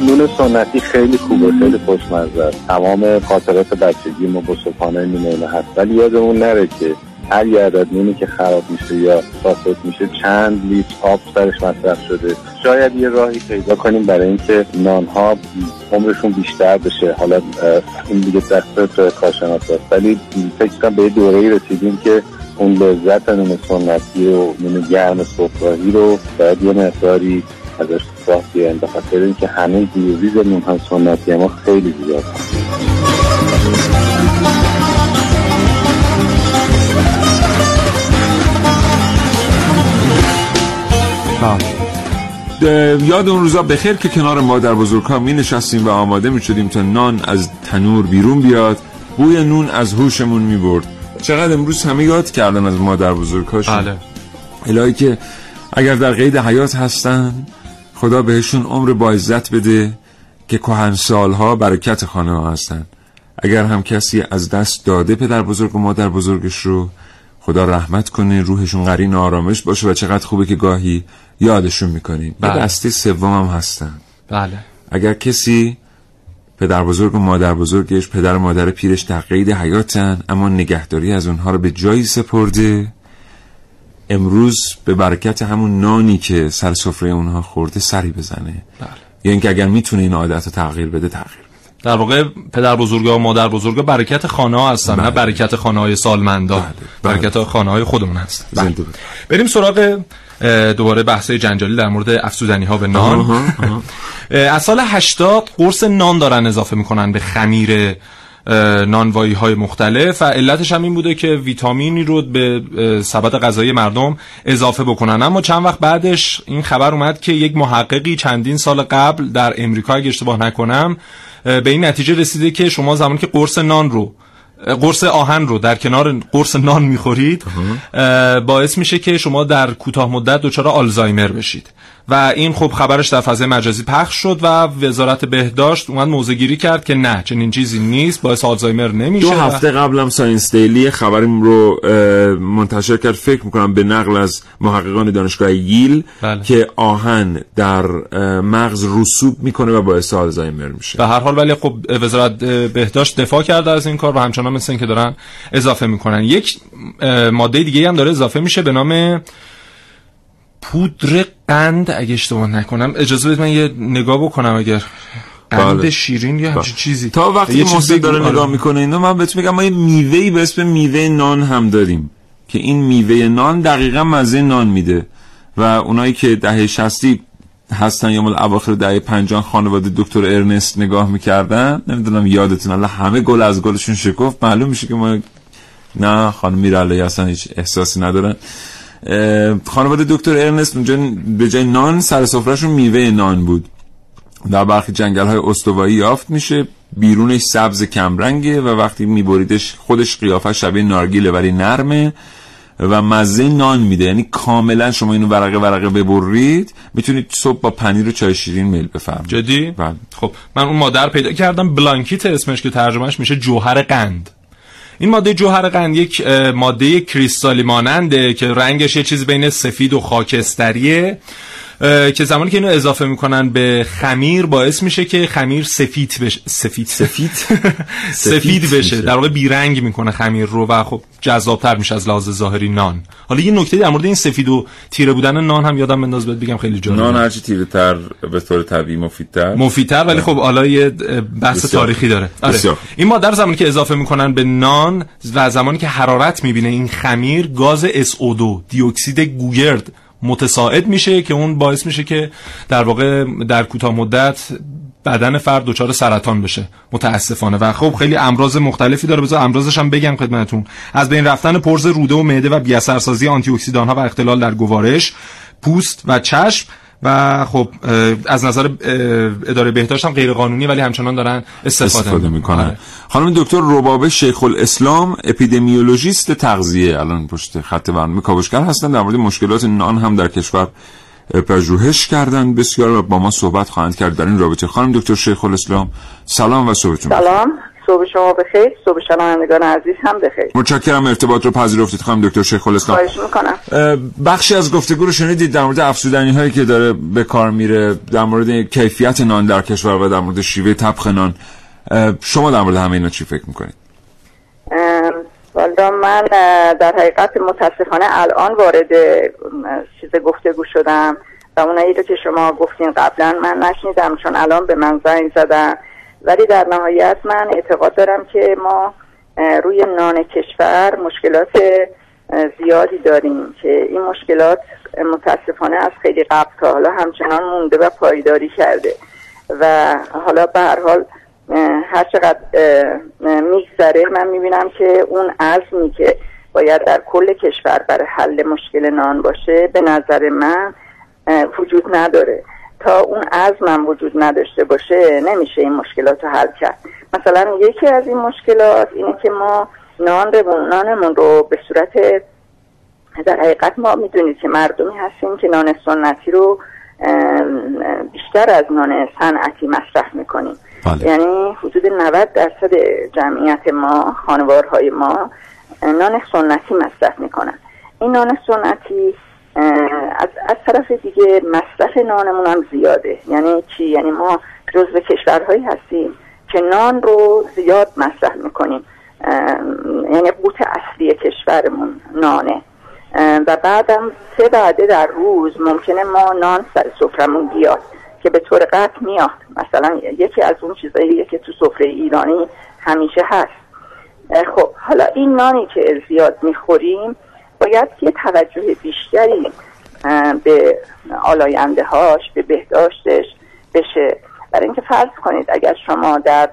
نون سنتی خیلی خوبه خیلی خوشمزه است. تمام خاطرات بچگی ما با صبحانه نون هست. ولی یادمون نره که هر یه عدد نونی که خراب میشه یا فاسد میشه چند لیتر آب سرش مصرف شده. شاید یه راهی پیدا کنیم برای اینکه نانها عمرشون بیشتر بشه. حالا این دیگه دست کارشناس است ولی فکر کنم به دوره رسیدیم که اون لذت نون سنتی و نون گرم صبحگاهی رو باید یه مقداری ازش راه بیایم به خاطر اینکه همه دیوریز نون های سنتی ما خیلی زیاد یاد اون روزا بخیر که کنار مادر بزرگ ها می نشستیم و آماده می شدیم تا نان از تنور بیرون بیاد. بوی نون از هوشمون می برد چقدر امروز همه یاد کردن از مادر بزرگ بله. الهی که اگر در قید حیات هستن خدا بهشون عمر با عزت بده که کهن سالها برکت خانه ها هستن. اگر هم کسی از دست داده پدر بزرگ و مادر بزرگش رو خدا رحمت کنه روحشون قرین آرامش باشه و چقدر خوبه که گاهی یادشون می‌کنیم. بله. به دسته سوم هم هستن. بله. اگر کسی پدر بزرگ و مادر بزرگش پدر و مادر پیرش در قید حیاتن اما نگهداری از اونها رو به جایی سپرده امروز به برکت همون نانی که سر سفره اونها خورده سری بزنه بله. یا اینکه اگر می‌تونه این عادت رو تغییر بده تغییر در واقع پدر بزرگا و مادر بزرگا برکت خانه ها هستن بله. نه برکت خانه های سالمندا برکت خانه های خودمون هست بله. بریم سراغ دوباره بحث جنجالی در مورد افسودنی ها به نان آها، آها. اه، از سال 80 قرص نان دارن اضافه می‌کنن به خمیر نانوایی های مختلف و علتش هم این بوده که ویتامینی رو به سبد غذایی مردم اضافه بکنن. اما چند وقت بعدش این خبر اومد که یک محققی چندین سال قبل در امریکا اگه اشتباه نکنم به این نتیجه رسیده که شما زمانی که قرص نان رو قرص آهن رو در کنار قرص نان می‌خورید باعث میشه که شما در کوتاه مدت دچار آلزایمر بشید. و این خب خبرش در فضای مجازی پخش شد و وزارت بهداشت اومد موضع گیری کرد که نه چنین چیزی نیست باعث آلزایمر نمیشه دو هفته قبلم Science Daily خبریم رو منتشر کرد. فکر می‌کنم به نقل از محققان دانشگاه ییل بله. که آهن در مغز رسوب می‌کنه و باعث آلزایمر میشه. به هر حال ولی خب وزارت بهداشت دفاع کرده از این کار و همچنان مثل که دارن اضافه می‌کنن. یک ماده دیگه هم داره اضافه میشه به نام پودر قند اگه اشتباه نکنم اجازه بدید من یه نگاه بکنم اگر قند بله. شیرین یا همچین بله. چیزی تا وقتی که محسن. داره آره. نگاه می‌کنه اینو من بهتون میگم ما یه میوهی به اسم میوه نان هم داریم که این میوه نان دقیقا مزه نان میده و اونایی که دهه شستی هستن یا مال اواخر دهه پنجان خانواده دکتر ارنست نگاه می‌کردن نمی‌دونم یادتون الله همه گل از گلشون شکفت معلوم میشه که ما نه خانم میرالی اصلا هیچ احساسی ندارن خانواده دکتر ارنست اونجا به جای نان سر سفرهشون میوه نان بود. در برخی جنگل های استوایی یافت میشه. بیرونش سبز کمرنگه و وقتی میبریدش خودش قیافه شبیه نارگیله ولی نرمه و مزه نان میده. یعنی کاملا شما اینو ورقه ورقه ببرید می‌تونید صبح با پنیر و چای شیرین میل بفرمایید. جدی؟ بله. خب من اون ماده رو پیدا کردم. بلانکیت اسمش که ترجمهش میشه جوهر قند. این ماده جوهر قند یک ماده کریستالی ماننده که رنگش یه چیز بین سفید و خاکستریه. که زمانی که اینو اضافه می‌کنن به خمیر باعث میشه که خمیر سفید بشه سفید سفید سفید بشه. در واقع بیرنگ می‌کنه خمیر رو و خب جذابتر میشه از لحاظ ظاهری نان حالا یه نکته در مورد این سفید و تیره بودن نان هم یادم بنداز بهت بگم خیلی جالبه نان هرچی تیره تر به طور طبیعی مفیدتر مفیدتر ولی خب حالا یه بحث بسیار. تاریخی داره آره. بسیار. این ماده رو زمانی که اضافه می‌کنن به نان و زمانی که حرارت می‌بینه این خمیر گاز SO2 دیوکسید گوگرد متساعد میشه که اون باعث میشه که در واقع در کوتاه مدت بدن فرد دچار سرطان بشه. متاسفانه. و خب خیلی امراض مختلفی داره. بذار امراضش هم بگم خدمتتون. از بین رفتن پرز روده و معده و بی‌اثرسازی آنتی اکسیدان ها و اختلال در گوارش پوست و چشم و خب از نظر اداره بهداشت هم غیر قانونی ولی همچنان دارن استفاده, استفاده می‌کنن. آره. خانم دکتر ربابه شیخ الاسلام اپیدمیولوژیست تغذیه الان پشت خط برنامه کاوشگر هستن در مورد مشکلات نان هم در کشور پژوهش کردن. بسیار و با ما صحبت خواهند کرد در این رابطه. خانم دکتر شیخ الاسلام سلام و بخیر. سلام. صبح شما بخیر. صبح شنوندگان عزیز هم بخیر. متشکرم ارتباط رو پذیرفتید خانم دکتر شیخ خواهش می‌کنم. بخشی از گفتگو رو شنیدید در مورد افزودنی هایی که داره به کار میره در مورد کیفیت نان در کشور و در مورد شیوه طبخ نان. شما در مورد همه اینا چی فکر می‌کنید؟ والا من در حقیقت متاسفانه الان وارد چیز گفتگو شدم و اونایی رو که شما گفتین قبلا من نشنیدم چون الان به من زنگ زدن. ولی در نهایت من اعتقاد دارم که ما روی نان کشور مشکلات زیادی داریم که این مشکلات متاسفانه از خیلی قبل تا حالا همچنان مونده و پایداری کرده و حالا به هر حال هر چقدر میگذره من می‌بینم که اون عزمی که باید در کل کشور برای حل مشکل نان باشه به نظر من وجود نداره. تا اون عزمم وجود نداشته باشه نمیشه این مشکلات رو حل کرد. مثلا یکی از این مشکلات اینه که ما نان رو نانمون رو به صورت در حقیقت ما می‌دونید که مردمی هستیم که نان سنتی رو بیشتر از نان صنعتی مصرف می‌کنیم. بله. یعنی حدود 90 درصد جمعیت ما خانوارهای ما نان سنتی مصرف می‌کنن. این نان سنتی از, از طرف دیگه مصرف نانمون هم زیاده. یعنی چی؟ یعنی ما جزو کشورهایی هستیم که نان رو زیاد مصرف می‌کنیم. یعنی قوت اصلی کشورمون نانه. و بعدم سه وعده در روز ممکنه ما نان سر سفرمون بیاد که به طور قطع میاد. مثلا یکی از اون چیزایی که تو سفره ایرانی همیشه هست. خب حالا این نانی که زیاد می‌خوریم باید یه توجه بیشتری به آلاینده هاش به بهداشتش بشه. برای اینکه فرض کنید اگر شما در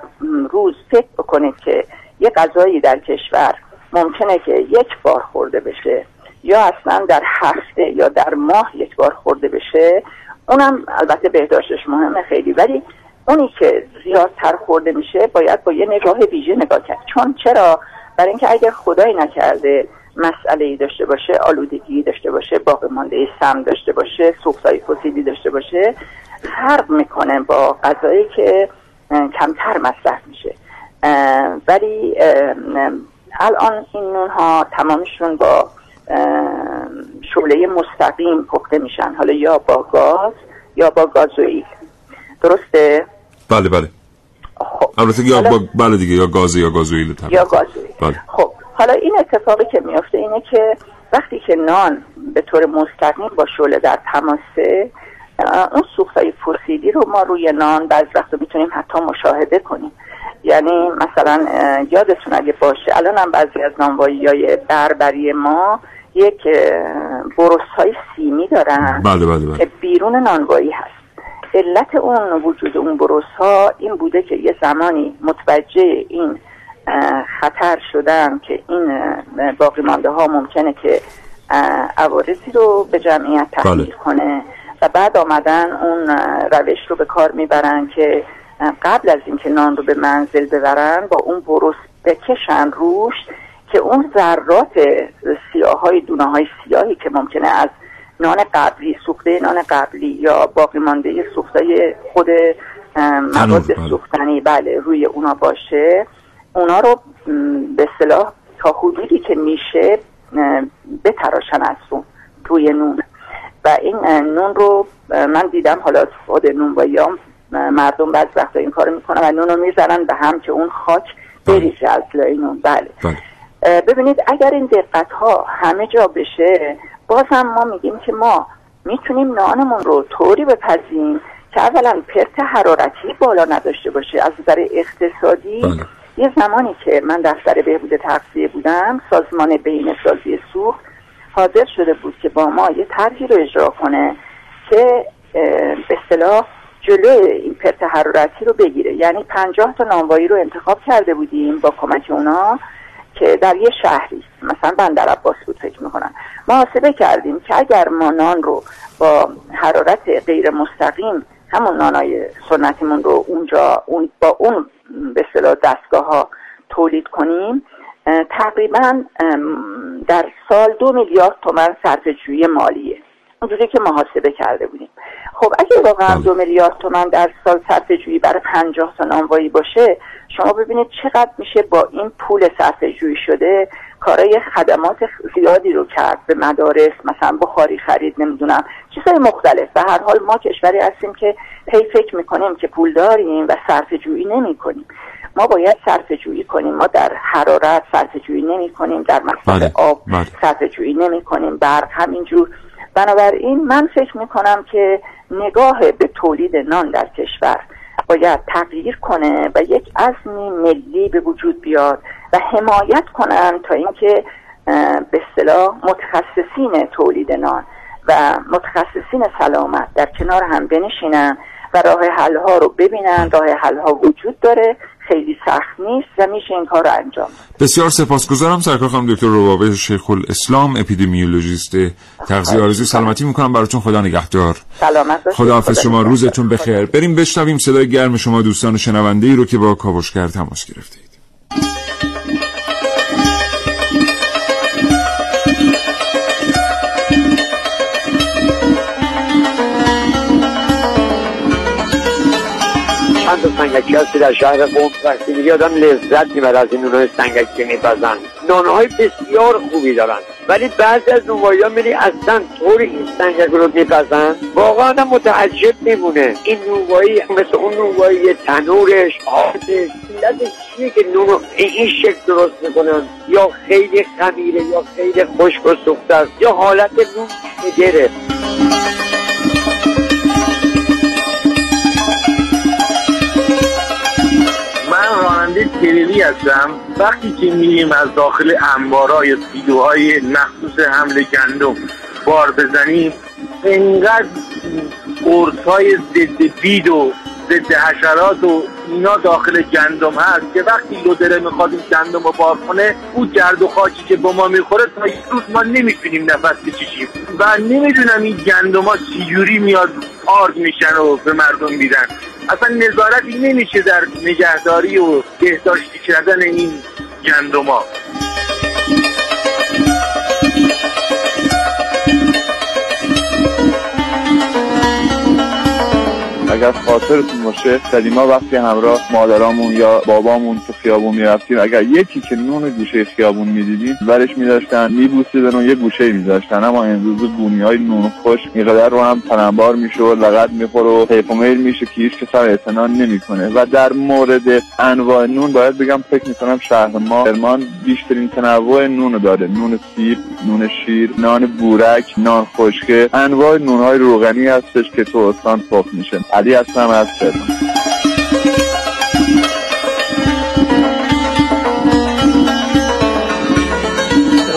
روز فکر بکنید که یه غذایی در کشور ممکنه که یک بار خورده بشه یا اصلا در هفته یا در ماه یک بار خورده بشه اونم البته بهداشتش مهمه خیلی. ولی اونی که زیادتر خورده میشه باید با یه نگاه ویژه نگاه کرد. چون چرا؟ برای اینکه اگر خدایی نکرده مسئله ای داشته باشه آلودگی داشته باشه باقی مانده سم داشته باشه سوختای فسیلی داشته باشه فرق می‌کنه با غذایی که کمتر مصرف میشه. ولی الان این نون ها تمامشون با شعله مستقیم پخته میشن. حالا یا با گاز یا با گازوئیل. درسته؟ بله بله. خب البته یا با بله دیگه یا گاز یا گازوئیل یا گازوئیل. بله. خب حالا این اتفاقی که میفته اینه که وقتی که نان به طور مستقیم با شعله در تماسه اون سوختای فسیلی رو ما روی نان بعض وقتا می‌تونیم حتی مشاهده کنیم. یعنی مثلا یادتون اگه باشه الان هم بعضی از نانوایی های بربری ما یک بروس های سیمی دارن بله بله بله. که بیرون نانوایی هست. علت اون وجود اون بروس ها این بوده که یه زمانی متوجه این خطر شدن که این باقی مانده ها ممکنه که عوارضی رو به جمعیت تحمیل کنه. و بعد آمدن اون روش رو به کار می‌برن که قبل از اینکه نان رو به منزل ببرن با اون بروس بکشن روش که اون ذرات سیاه های دونه های سیاهی که ممکنه از نان قبلی سوخته نان قبلی یا باقی مانده سوختای خود مواد سوختنی بله روی اونا باشه. اونا رو به صلاح تا حدودی که میشه بتراشن از اون روی نون. و این نون رو من دیدم حالا خود نون با یام مردم بعض وقتا این کارو می‌کنن و نون رو می‌زنن به هم که اون خاک بریزه از لای نون. بله. ببینید اگر این دقت ها همه جا بشه باز هم ما میگیم که ما می‌تونیم نانمون رو طوری بپزیم که اولا پرت حرارتی بالا نداشته باشه از نظر اقتصادی بله. یه زمانی که من دفتر بهبود تغذیه بودم سازمان بین سازی سوخت حاضر شده بود که با ما یه طرحی رو اجرا کنه که به اصطلاح جلوی این پرت حرارتی رو بگیره. یعنی پنجاه تا نانوایی رو انتخاب کرده بودیم با کمک اونا که در یه شهری مثلا بندر عباس بود فکر می‌کنم. محاسبه کردیم که اگر ما نان رو با حرارت غیر مستقیم همون نانای سنتیمون رو اونجا اون با اون به اصطلاح دستگاه ها تولید کنیم. تقریبا در سال دو میلیارد تومن صرف جویی مالیه. اونجوری که محاسبه کرده بودیم. خب اگه واقعا دو میلیارد تومن در سال صرف جویی برای پنجاه تا نانوایی باشه شما ببینید چقدر میشه با این پول صرف جویی شده. کارای خدمات زیادی رو کرد به مدارس مثلا بخاری خرید نمی‌دونم چیزهای مختلف. و هر حال ما کشوری هستیم که هی فکر می‌کنیم که پول داریم و صرف جویی نمی کنیم ما باید صرف جویی کنیم. ما در حرارت صرف جویی نمی کنیم در مصرف آب صرف جویی نمی کنیم برق همینجور. بنابراین من فکر می‌کنم که نگاه به تولید نان در کشور باید تغییر کنه و یک عزمی ملی به وجود بیاد و حمایت کنن تا اینکه به اصطلاح متخصصین تولید نان و متخصصین سلامت در کنار هم بنشینن و راه حل ها رو ببینن. راه حل ها وجود داره. خیلی سخت نیست و میشه این کار رو انجام بسیار سپاسگزارم سرکار خانم دکتر روابه شیخ الاسلام اپیدمیولوژیست تغذیه آرزوی سلامتی می‌کنم. براتون خدا نگهدار. سلامت باشید. خداحافظ شما. روزتون بخیر. بریم بشنویم صدای گرم شما دوستان شنونده ای رو که با کاوشگر تماس گرفتید. سنگکی هست در شهر قوم. وقتی آدم لذت میبر از این نونهای سنگکی که میپزن. نانهای بسیار خوبی دارن. ولی بعضی از نونوایی ها میری اصلا طور این سنگک رو میپزن واقعا آدم متعجب میمونه. این نونوایی مثل اون نونوایی تنورش آبش علتش چیه که نون این شکل درست می‌کنن؟ یا خیلی خمیره یا خیلی خشک و سوخته است یا حالت نون شگره. هستم وقتی که میریم از داخل انبارا یا سیلوهای مخصوص حمل گندم بار بزنیم انقدر قرص ضد بید و ضد حشرات و اینا داخل گندم هست که وقتی لودره می‌خواد این گندم رو بار کنه او گرد و خاکی که با ما می‌خوره تا یک روز ما نمی‌تونیم نفس بکشیم. و نمی‌دونم این گندم ها چجوری میاد آرد میشن و به مردم میدن. اصلا نظارتی نمیشه در نگهداری و بهداشتی کردن این گندم اگر خاطرتون باشه سلیما وقتی همراه مادرامون یا بابامون تو خیابون می‌رفتیم اگر یکی که نون گوشه خیابون می‌دیدیم برش میداشتن میبوسیدن و یه گوشه میذاشتن. اما امروز گونی های نون خوش اینقدر رو هم تنبار میشه و لغت می‌خوره و حیف و میل میشه که هیچ کس اعتنا نمی‌کنه. و در مورد انواع نون باید بگم فکر می‌کنم شهر ما کرمان بیشترین تنوع نون داره. نون سیب نون شیر نان بورک نان خشکه. انواع نون های روغنی هستش که تو استان پخت میشه علی هستم از کرمان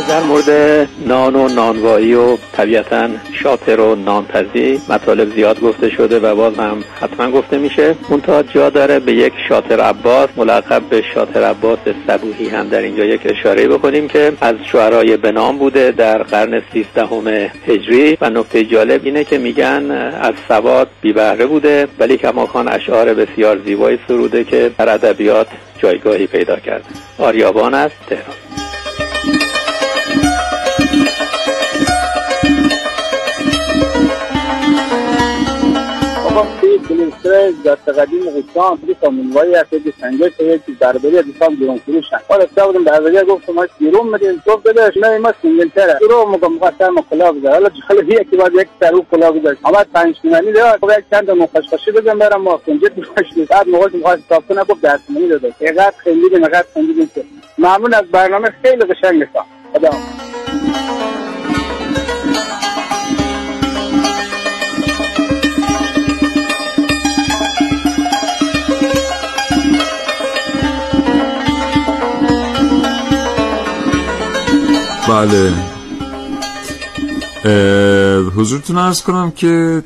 در مورد نان و نانوایی و طبیعتا شاطر و نانپزی مطالب زیاد گفته شده و باز هم حتما گفته میشه. منتها جا داره به یک شاطر عباس ملقب به شاطر عباس صبوحی هم در اینجا یک اشاره بکنیم که از شعرهای بنام بوده در قرن سیزدهم هجری. و نکته جالب اینه که میگن از سواد بی بهره بوده ولی کماکان اشعار بسیار زیبایی سروده که در ادبیات جایگاهی پیدا کرده آریابان است تهران. آقا توی کلیسای دست قدیم قدام توی سامونوایی هست که سنجای که تو دربری دوستان بیرون فروش هست حالا تا بودم دربری گفت ما بیرون میدیم تو بدش نه ما سنگل تره رو مگه مقصر ما کلا بده حالا جالب یکی بعد یک سر کلا بده اما پنج تومانی ده یک چند مخشخشی بدم برم. ما کنجت میخواش بعد موقع می‌خواست صاف کنه گفت دست منی داده اینقدر خندید اینقدر خندید که ممنون از برنامه خیلی قشنگ است خدا بله. حضورتون عرض کنم که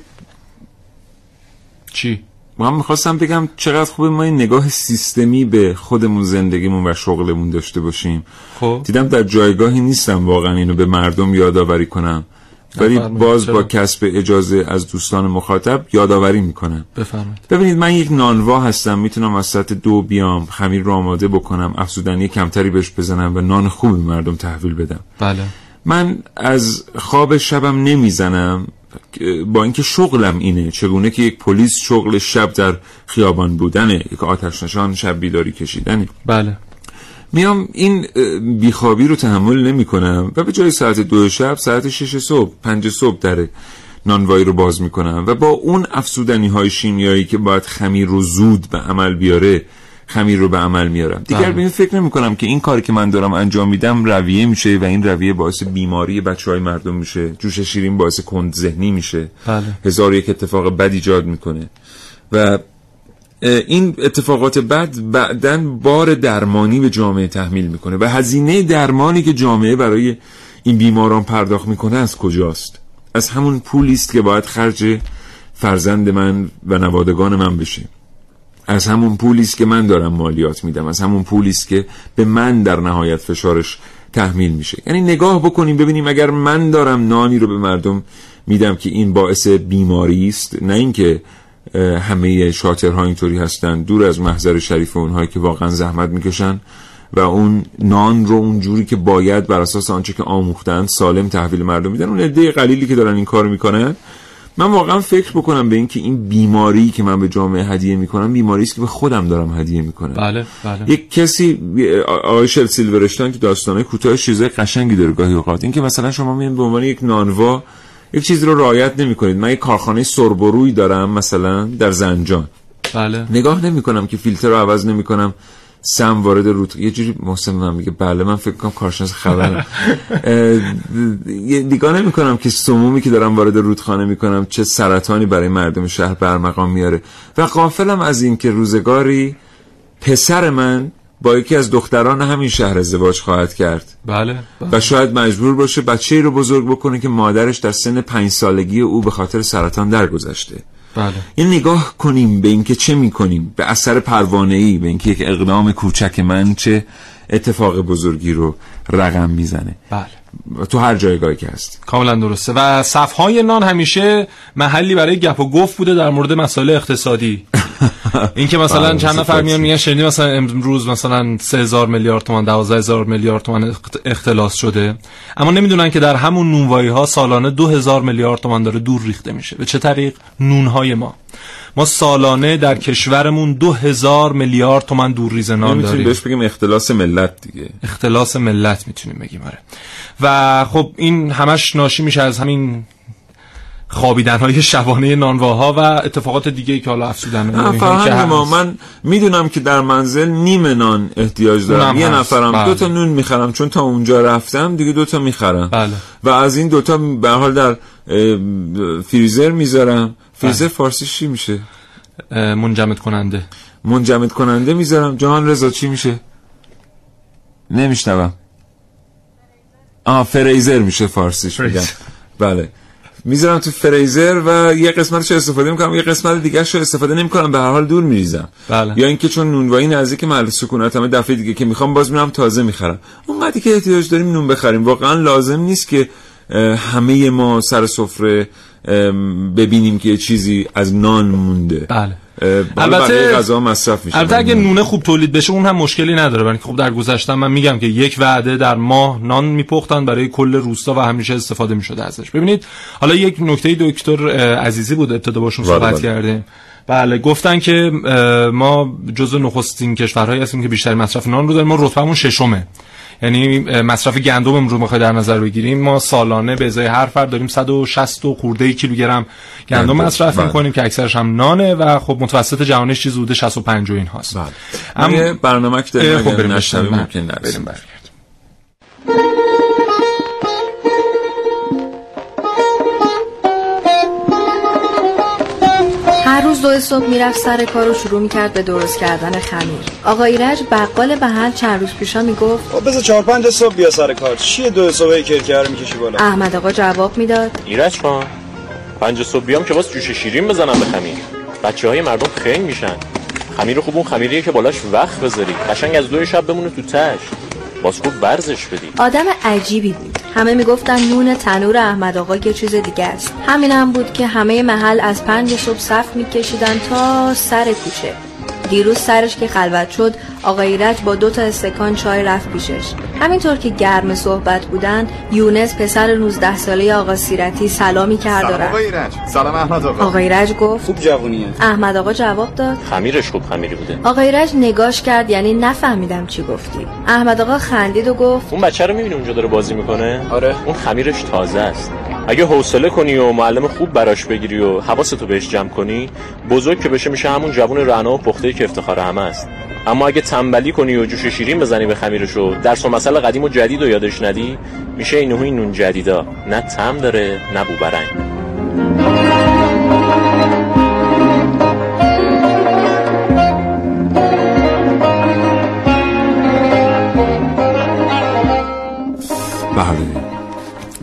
چی؟ من می‌خواستم بگم چقدر خوبه ما این نگاه سیستمی به خودمون زندگیمون و شغلمون داشته باشیم. خب. دیدم در جایگاهی نیستم واقعا اینو به مردم یادآوری کنم. ولی. باز؟ با کسب اجازه از دوستان مخاطب یادآوری می‌کنم. بفرمایید. ببینید من یک نانوا هستم. می‌تونم از ساعت دو بیام خمیر رو آماده بکنم. افزودنی کمتری بهش بزنم و نان خوبی مردم تحویل بدم. بله. من از خواب شبم نمی‌زنم. با اینکه شغلم اینه چگونه که یک پلیس شغل شب در خیابان بودنه یک آتش نشان شب بیداری کشیدنه. بله. میام این بیخوابی رو تحمل نمی کنم و به جای ساعت دو شب ساعت شش صبح پنج صبح در نانوایی رو باز می کنم و با اون افسودنی های شیمیایی که باید خمیر رو زود به عمل بیاره خمیر رو به عمل میارم. دیگر بله. به این فکر نمی کنم که این کاری که من دارم انجام میدم رویه میشه و این رویه باعث بیماری بچه های مردم میشه جوش شیرین باعث کند ذهنی میشه. بله. هزار یک اتفاق بد ایجاد می‌کنه. و این اتفاقات بد بعدا بار درمانی به جامعه تحمیل می‌کنه و هزینه درمانی که جامعه برای این بیماران پرداخت می‌کنه از کجاست؟ از همون پولی است که باید خرج فرزند من و نوادگان من بشه. از همون پولی است که من دارم مالیات میدم. از همون پولی است که به من در نهایت فشارش تحمیل میشه. یعنی نگاه بکنیم ببینیم اگر من دارم نانی رو به مردم میدم که این باعث بیماری است نه اینکه همه شاطرها اینطوری هستن. دور از محضر شریف اونهایی که واقعا زحمت می‌کشن. و اون نان رو اونجوری که باید بر اساس آنچه که آموختن سالم تحویل مردم میدن. اون عده قلیلی که دارن این کار می‌کنن. من واقعا فکر بکنم به اینکه این بیماری که من به جامعه هدیه می‌کنم بیماری است که به خودم دارم هدیه می‌کنم. بله بله. یک کسی آقای شل سیلورشتان که داستانه کوتاه چیزای قشنگی داره گاهی اوقات. این که مثلا شما میاد به عنوان یک نانوا یک چیز رو رعایت نمی‌کنید. من یک کارخانه سربروی دارم مثلا در زنجان. بله. نگاه نمی کنم که فیلتر رو عوض نمی کنم سم وارد رود یه جوری محسن من میگه بله من فکر کنم کارشناس خبرم نگاه نمی کنم که سمومی که دارم وارد رودخانه می کنم چه سرطانی برای مردم شهر برمقام میاره. و قافلم از این که روزگاری پسر من با یکی از دختران همین شهر ازدواج خواهد کرد. بله و شاید مجبور باشه بچه رو بزرگ بکنه که مادرش در سن پنج سالگی او به خاطر سرطان درگذشته. بله. یه نگاه کنیم به اینکه چه می‌کنیم به اثر پروانه ای به اینکه یک اقدام کوچک من چه اتفاق بزرگی رو رقم می‌زنه. بله. تو هر جایگاهی که هست کاملا درسته. و صفهای نان همیشه محلی برای گپ و گفت بوده در مورد مسائل اقتصادی. این که مثلا بله، چند نفر میان میگن شنیدی مثلا امروز مثلا 3000 میلیارد تومان 12000 میلیارد تومان اخت- اختلاس شده. اما نمی‌دونن که در همون نونوایی ها سالانه 2000 میلیارد تومان داره دور ریخته میشه. به چه طریق؟ نونهای ما. ما سالانه در کشورمون 2000 میلیارد تومان دور ریز نان نمی‌تونیم داریم. بهش بگیم اختلاس ملت دیگه. اختلاس ملت می‌تونیم بگیم آره. و خب این همش ناشی میشه از همین خوابیدن های شبانه نانواها و اتفاقات دیگه ای که حالا افسودن ما من می‌دونم که در منزل نیم نان احتیاج دارم. یه هست. نفرم بله. دو تا نون می‌خرم چون تا اونجا رفتم دیگه دو تا می‌خرم. بله. و از این دوتا به حال در فریزر می‌ذارم. فریزر فارسی چی میشه؟ منجمد کننده. منجمد کننده می‌ذارم. جهان رضا چی میشه؟ نمیشنوم. آه فریزر میشه فارسیش میگم فریزر. بله. می‌ذارم تو فریزر و یه قسمتش رو استفاده می‌کنم. یه قسمت دیگه رو استفاده نمی‌کنم. به هر حال دور میریزم. بله. یا اینکه چون نونوایی نزدیک محل سکونتمه دفعه دیگه که می‌خوام باز میرم تازه می‌خرم. اونقدری که احتیاج داریم نون بخریم. واقعا لازم نیست که همه ما سر سفره ببینیم که یه چیزی از نان مونده. بله. البته غذا مصرف میشه. البته اگه نونه خوب تولید بشه اون هم مشکلی نداره. برای خب در گذشته من میگم که یک وعده در ماه نان میپختن برای کل روستا و همیشه استفاده می‌شده ازش. ببینید حالا یک نکته دکتر عزیزی بود ابتدا باشون بله، صحبت بله. کردیم. بله گفتن که ما جزو نخستین کشورهایی هستیم که بیشتر مصرف نان رو داریم. ما رتبمون ششمه. یعنی مصرف گندم رو بخوای در نظر بگیریم ما سالانه به ازای هر فرد داریم 160 و خورده کیلوگرم گندم مصرف بله. می‌کنیم که اکثرش هم نانه و خب متوسط جهانیش چیز حدود 65 و این هاست بله. اما برنامه که داریم خب بریم. ممکن نرسیم. بریم هر روز دو صبح می‌رفت سر کار و شروع می‌کرد به درست کردن خمیر. آقا ایرج بقال محل چند روز پیشا می‌گفت خب بذار چهار پنج صبح بیا سر کار. چیه دو صبح کرکر رو می‌کشی بالا؟ احمد آقا جواب می‌داد. ایرج خان پنج صبح بیام که باز جوش شیرین بزنم به خمیر. بچه های مردم خنگ میشن. خمیر خوب اون خمیریه که بالاش وقت بذاری. قشنگ از دو شب بمونه تو تش باز خوب برزش بدی آدم عجیبی بود. همه می‌گفتن نون تنور احمد آقا یه چیز دیگه است. همین هم بود که همه محل از پنج صبح صف میکشیدن تا سر کوچه. دیروز سرش که خلوت شد آقا ایرج با دو تا استکان چای رفت پیشش. همینطور که گرم صحبت بودن یونس پسر 19 ساله آقا سیرتی سلامی کرد سلام رفت. آقا ایرج. سلام احمد آقا. آقا ایرج گفت خوب جوونیه. احمد آقا جواب داد. خمیرش خوب خمیری بوده. آقا ایرج نگاش کرد یعنی نفهمیدم چی گفتی. احمد آقا خندید و گفت اون بچه رو می‌بینی اونجا داره بازی می‌کنه؟ آره. اون خمیرش تازه است. اگه حوصله کنی و معلم خوب براش بگیری و حواستو بهش جمع کنی بزرگ که بشه میشه همون جوون رعنا و پخته که افتخار همه است. اما اگه تنبلی کنی و جوش شیرین بزنی به خمیرش و درس و مسئله قدیم و جدید و یادش ندی میشه اینو این نون جدیدا. نه تم داره نه بو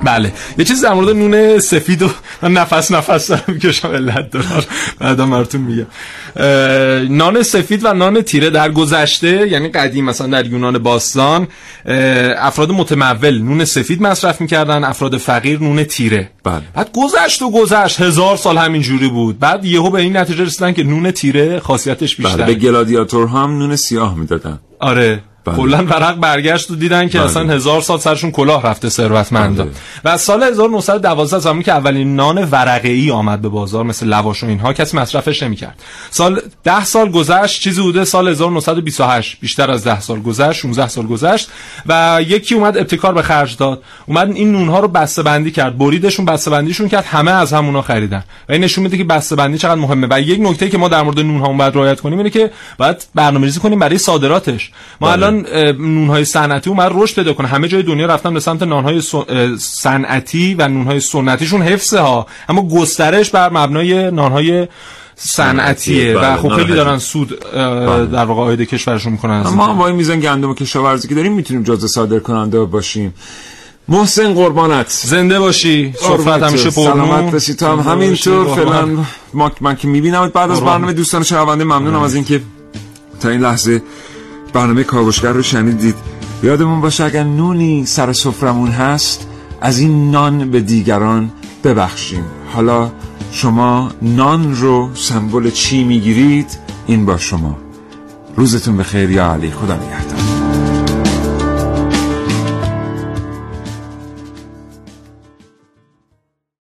بله. یه چیز در مورد نون سفید و من نفس نفس دارم می‌کشم علت دارم بعدا براتون میگم. نان سفید و نان تیره در گذشته یعنی قدیم مثلا در یونان باستان افراد متمول نون سفید مصرف می‌کردن افراد فقیر نون تیره. بله. بعد گذشت و گذشت هزار سال همین جوری بود. بعد یهو به این نتیجه رسیدن که نون تیره خاصیتش بیشتره. بله به گلادیاتور هم نون سیاه می‌دادن. آره. کلا ورق برگشت و دیدن که بله. اصلا هزار سال سرشون کلاه رفته ثروتمندا بله. و از سال 1912 زمانی که اولین نان ورقه ای آمد به بازار مثل لواش و اینها کسی مصرفش نمی‌کرد. سال 10 سال گذشت چیزی بوده سال 1928 بیشتر از 10 سال گذشت 16 سال گذشت و یکی اومد ابتکار به خرج داد. اومد این نون ها رو بسته بندی کرد. بریدشون بسته بندیشون کرد. همه از همونا خریدن. و این نشون میده که بسته بندی چقدر مهمه. و یک نکته که ما در مورد نون ها باید رعایت کنیم اینه که باید برنامه‌ریزی کنیم برای صادراتش. ما بله. الان نونهای صنعتی اومد رشد پیدا کنه. همه جای دنیا رفتن به سمت نانهای صنعتی و نونهای سنتیشون حفظه ها اما گسترش بر مبنای نانهای صنعتیه بله، و خب نان خیلی دارن. سود اه، در واقع عاید کشورشون می‌کنن ما هم با این میزان گندم و کشاورزی که داریم می‌تونیم جزء صادر کننده باشیم. محسن قربانت. زنده باشی. سفرت همیشه سلامت باشی. تو هم همینطور فعلا ما من که می‌بینم بعد از برنامه دوستان شنونده ممنونم از اینکه تا این لحظه برنامه کاوشگر رو شنیدید. یادمون باشه اگر نونی سر سفرمون هست از این نان به دیگران ببخشیم. حالا شما نان رو سمبل چی می‌گیرید؟ این با شما. روزتون به خیر یا علی. خدا نگهدار.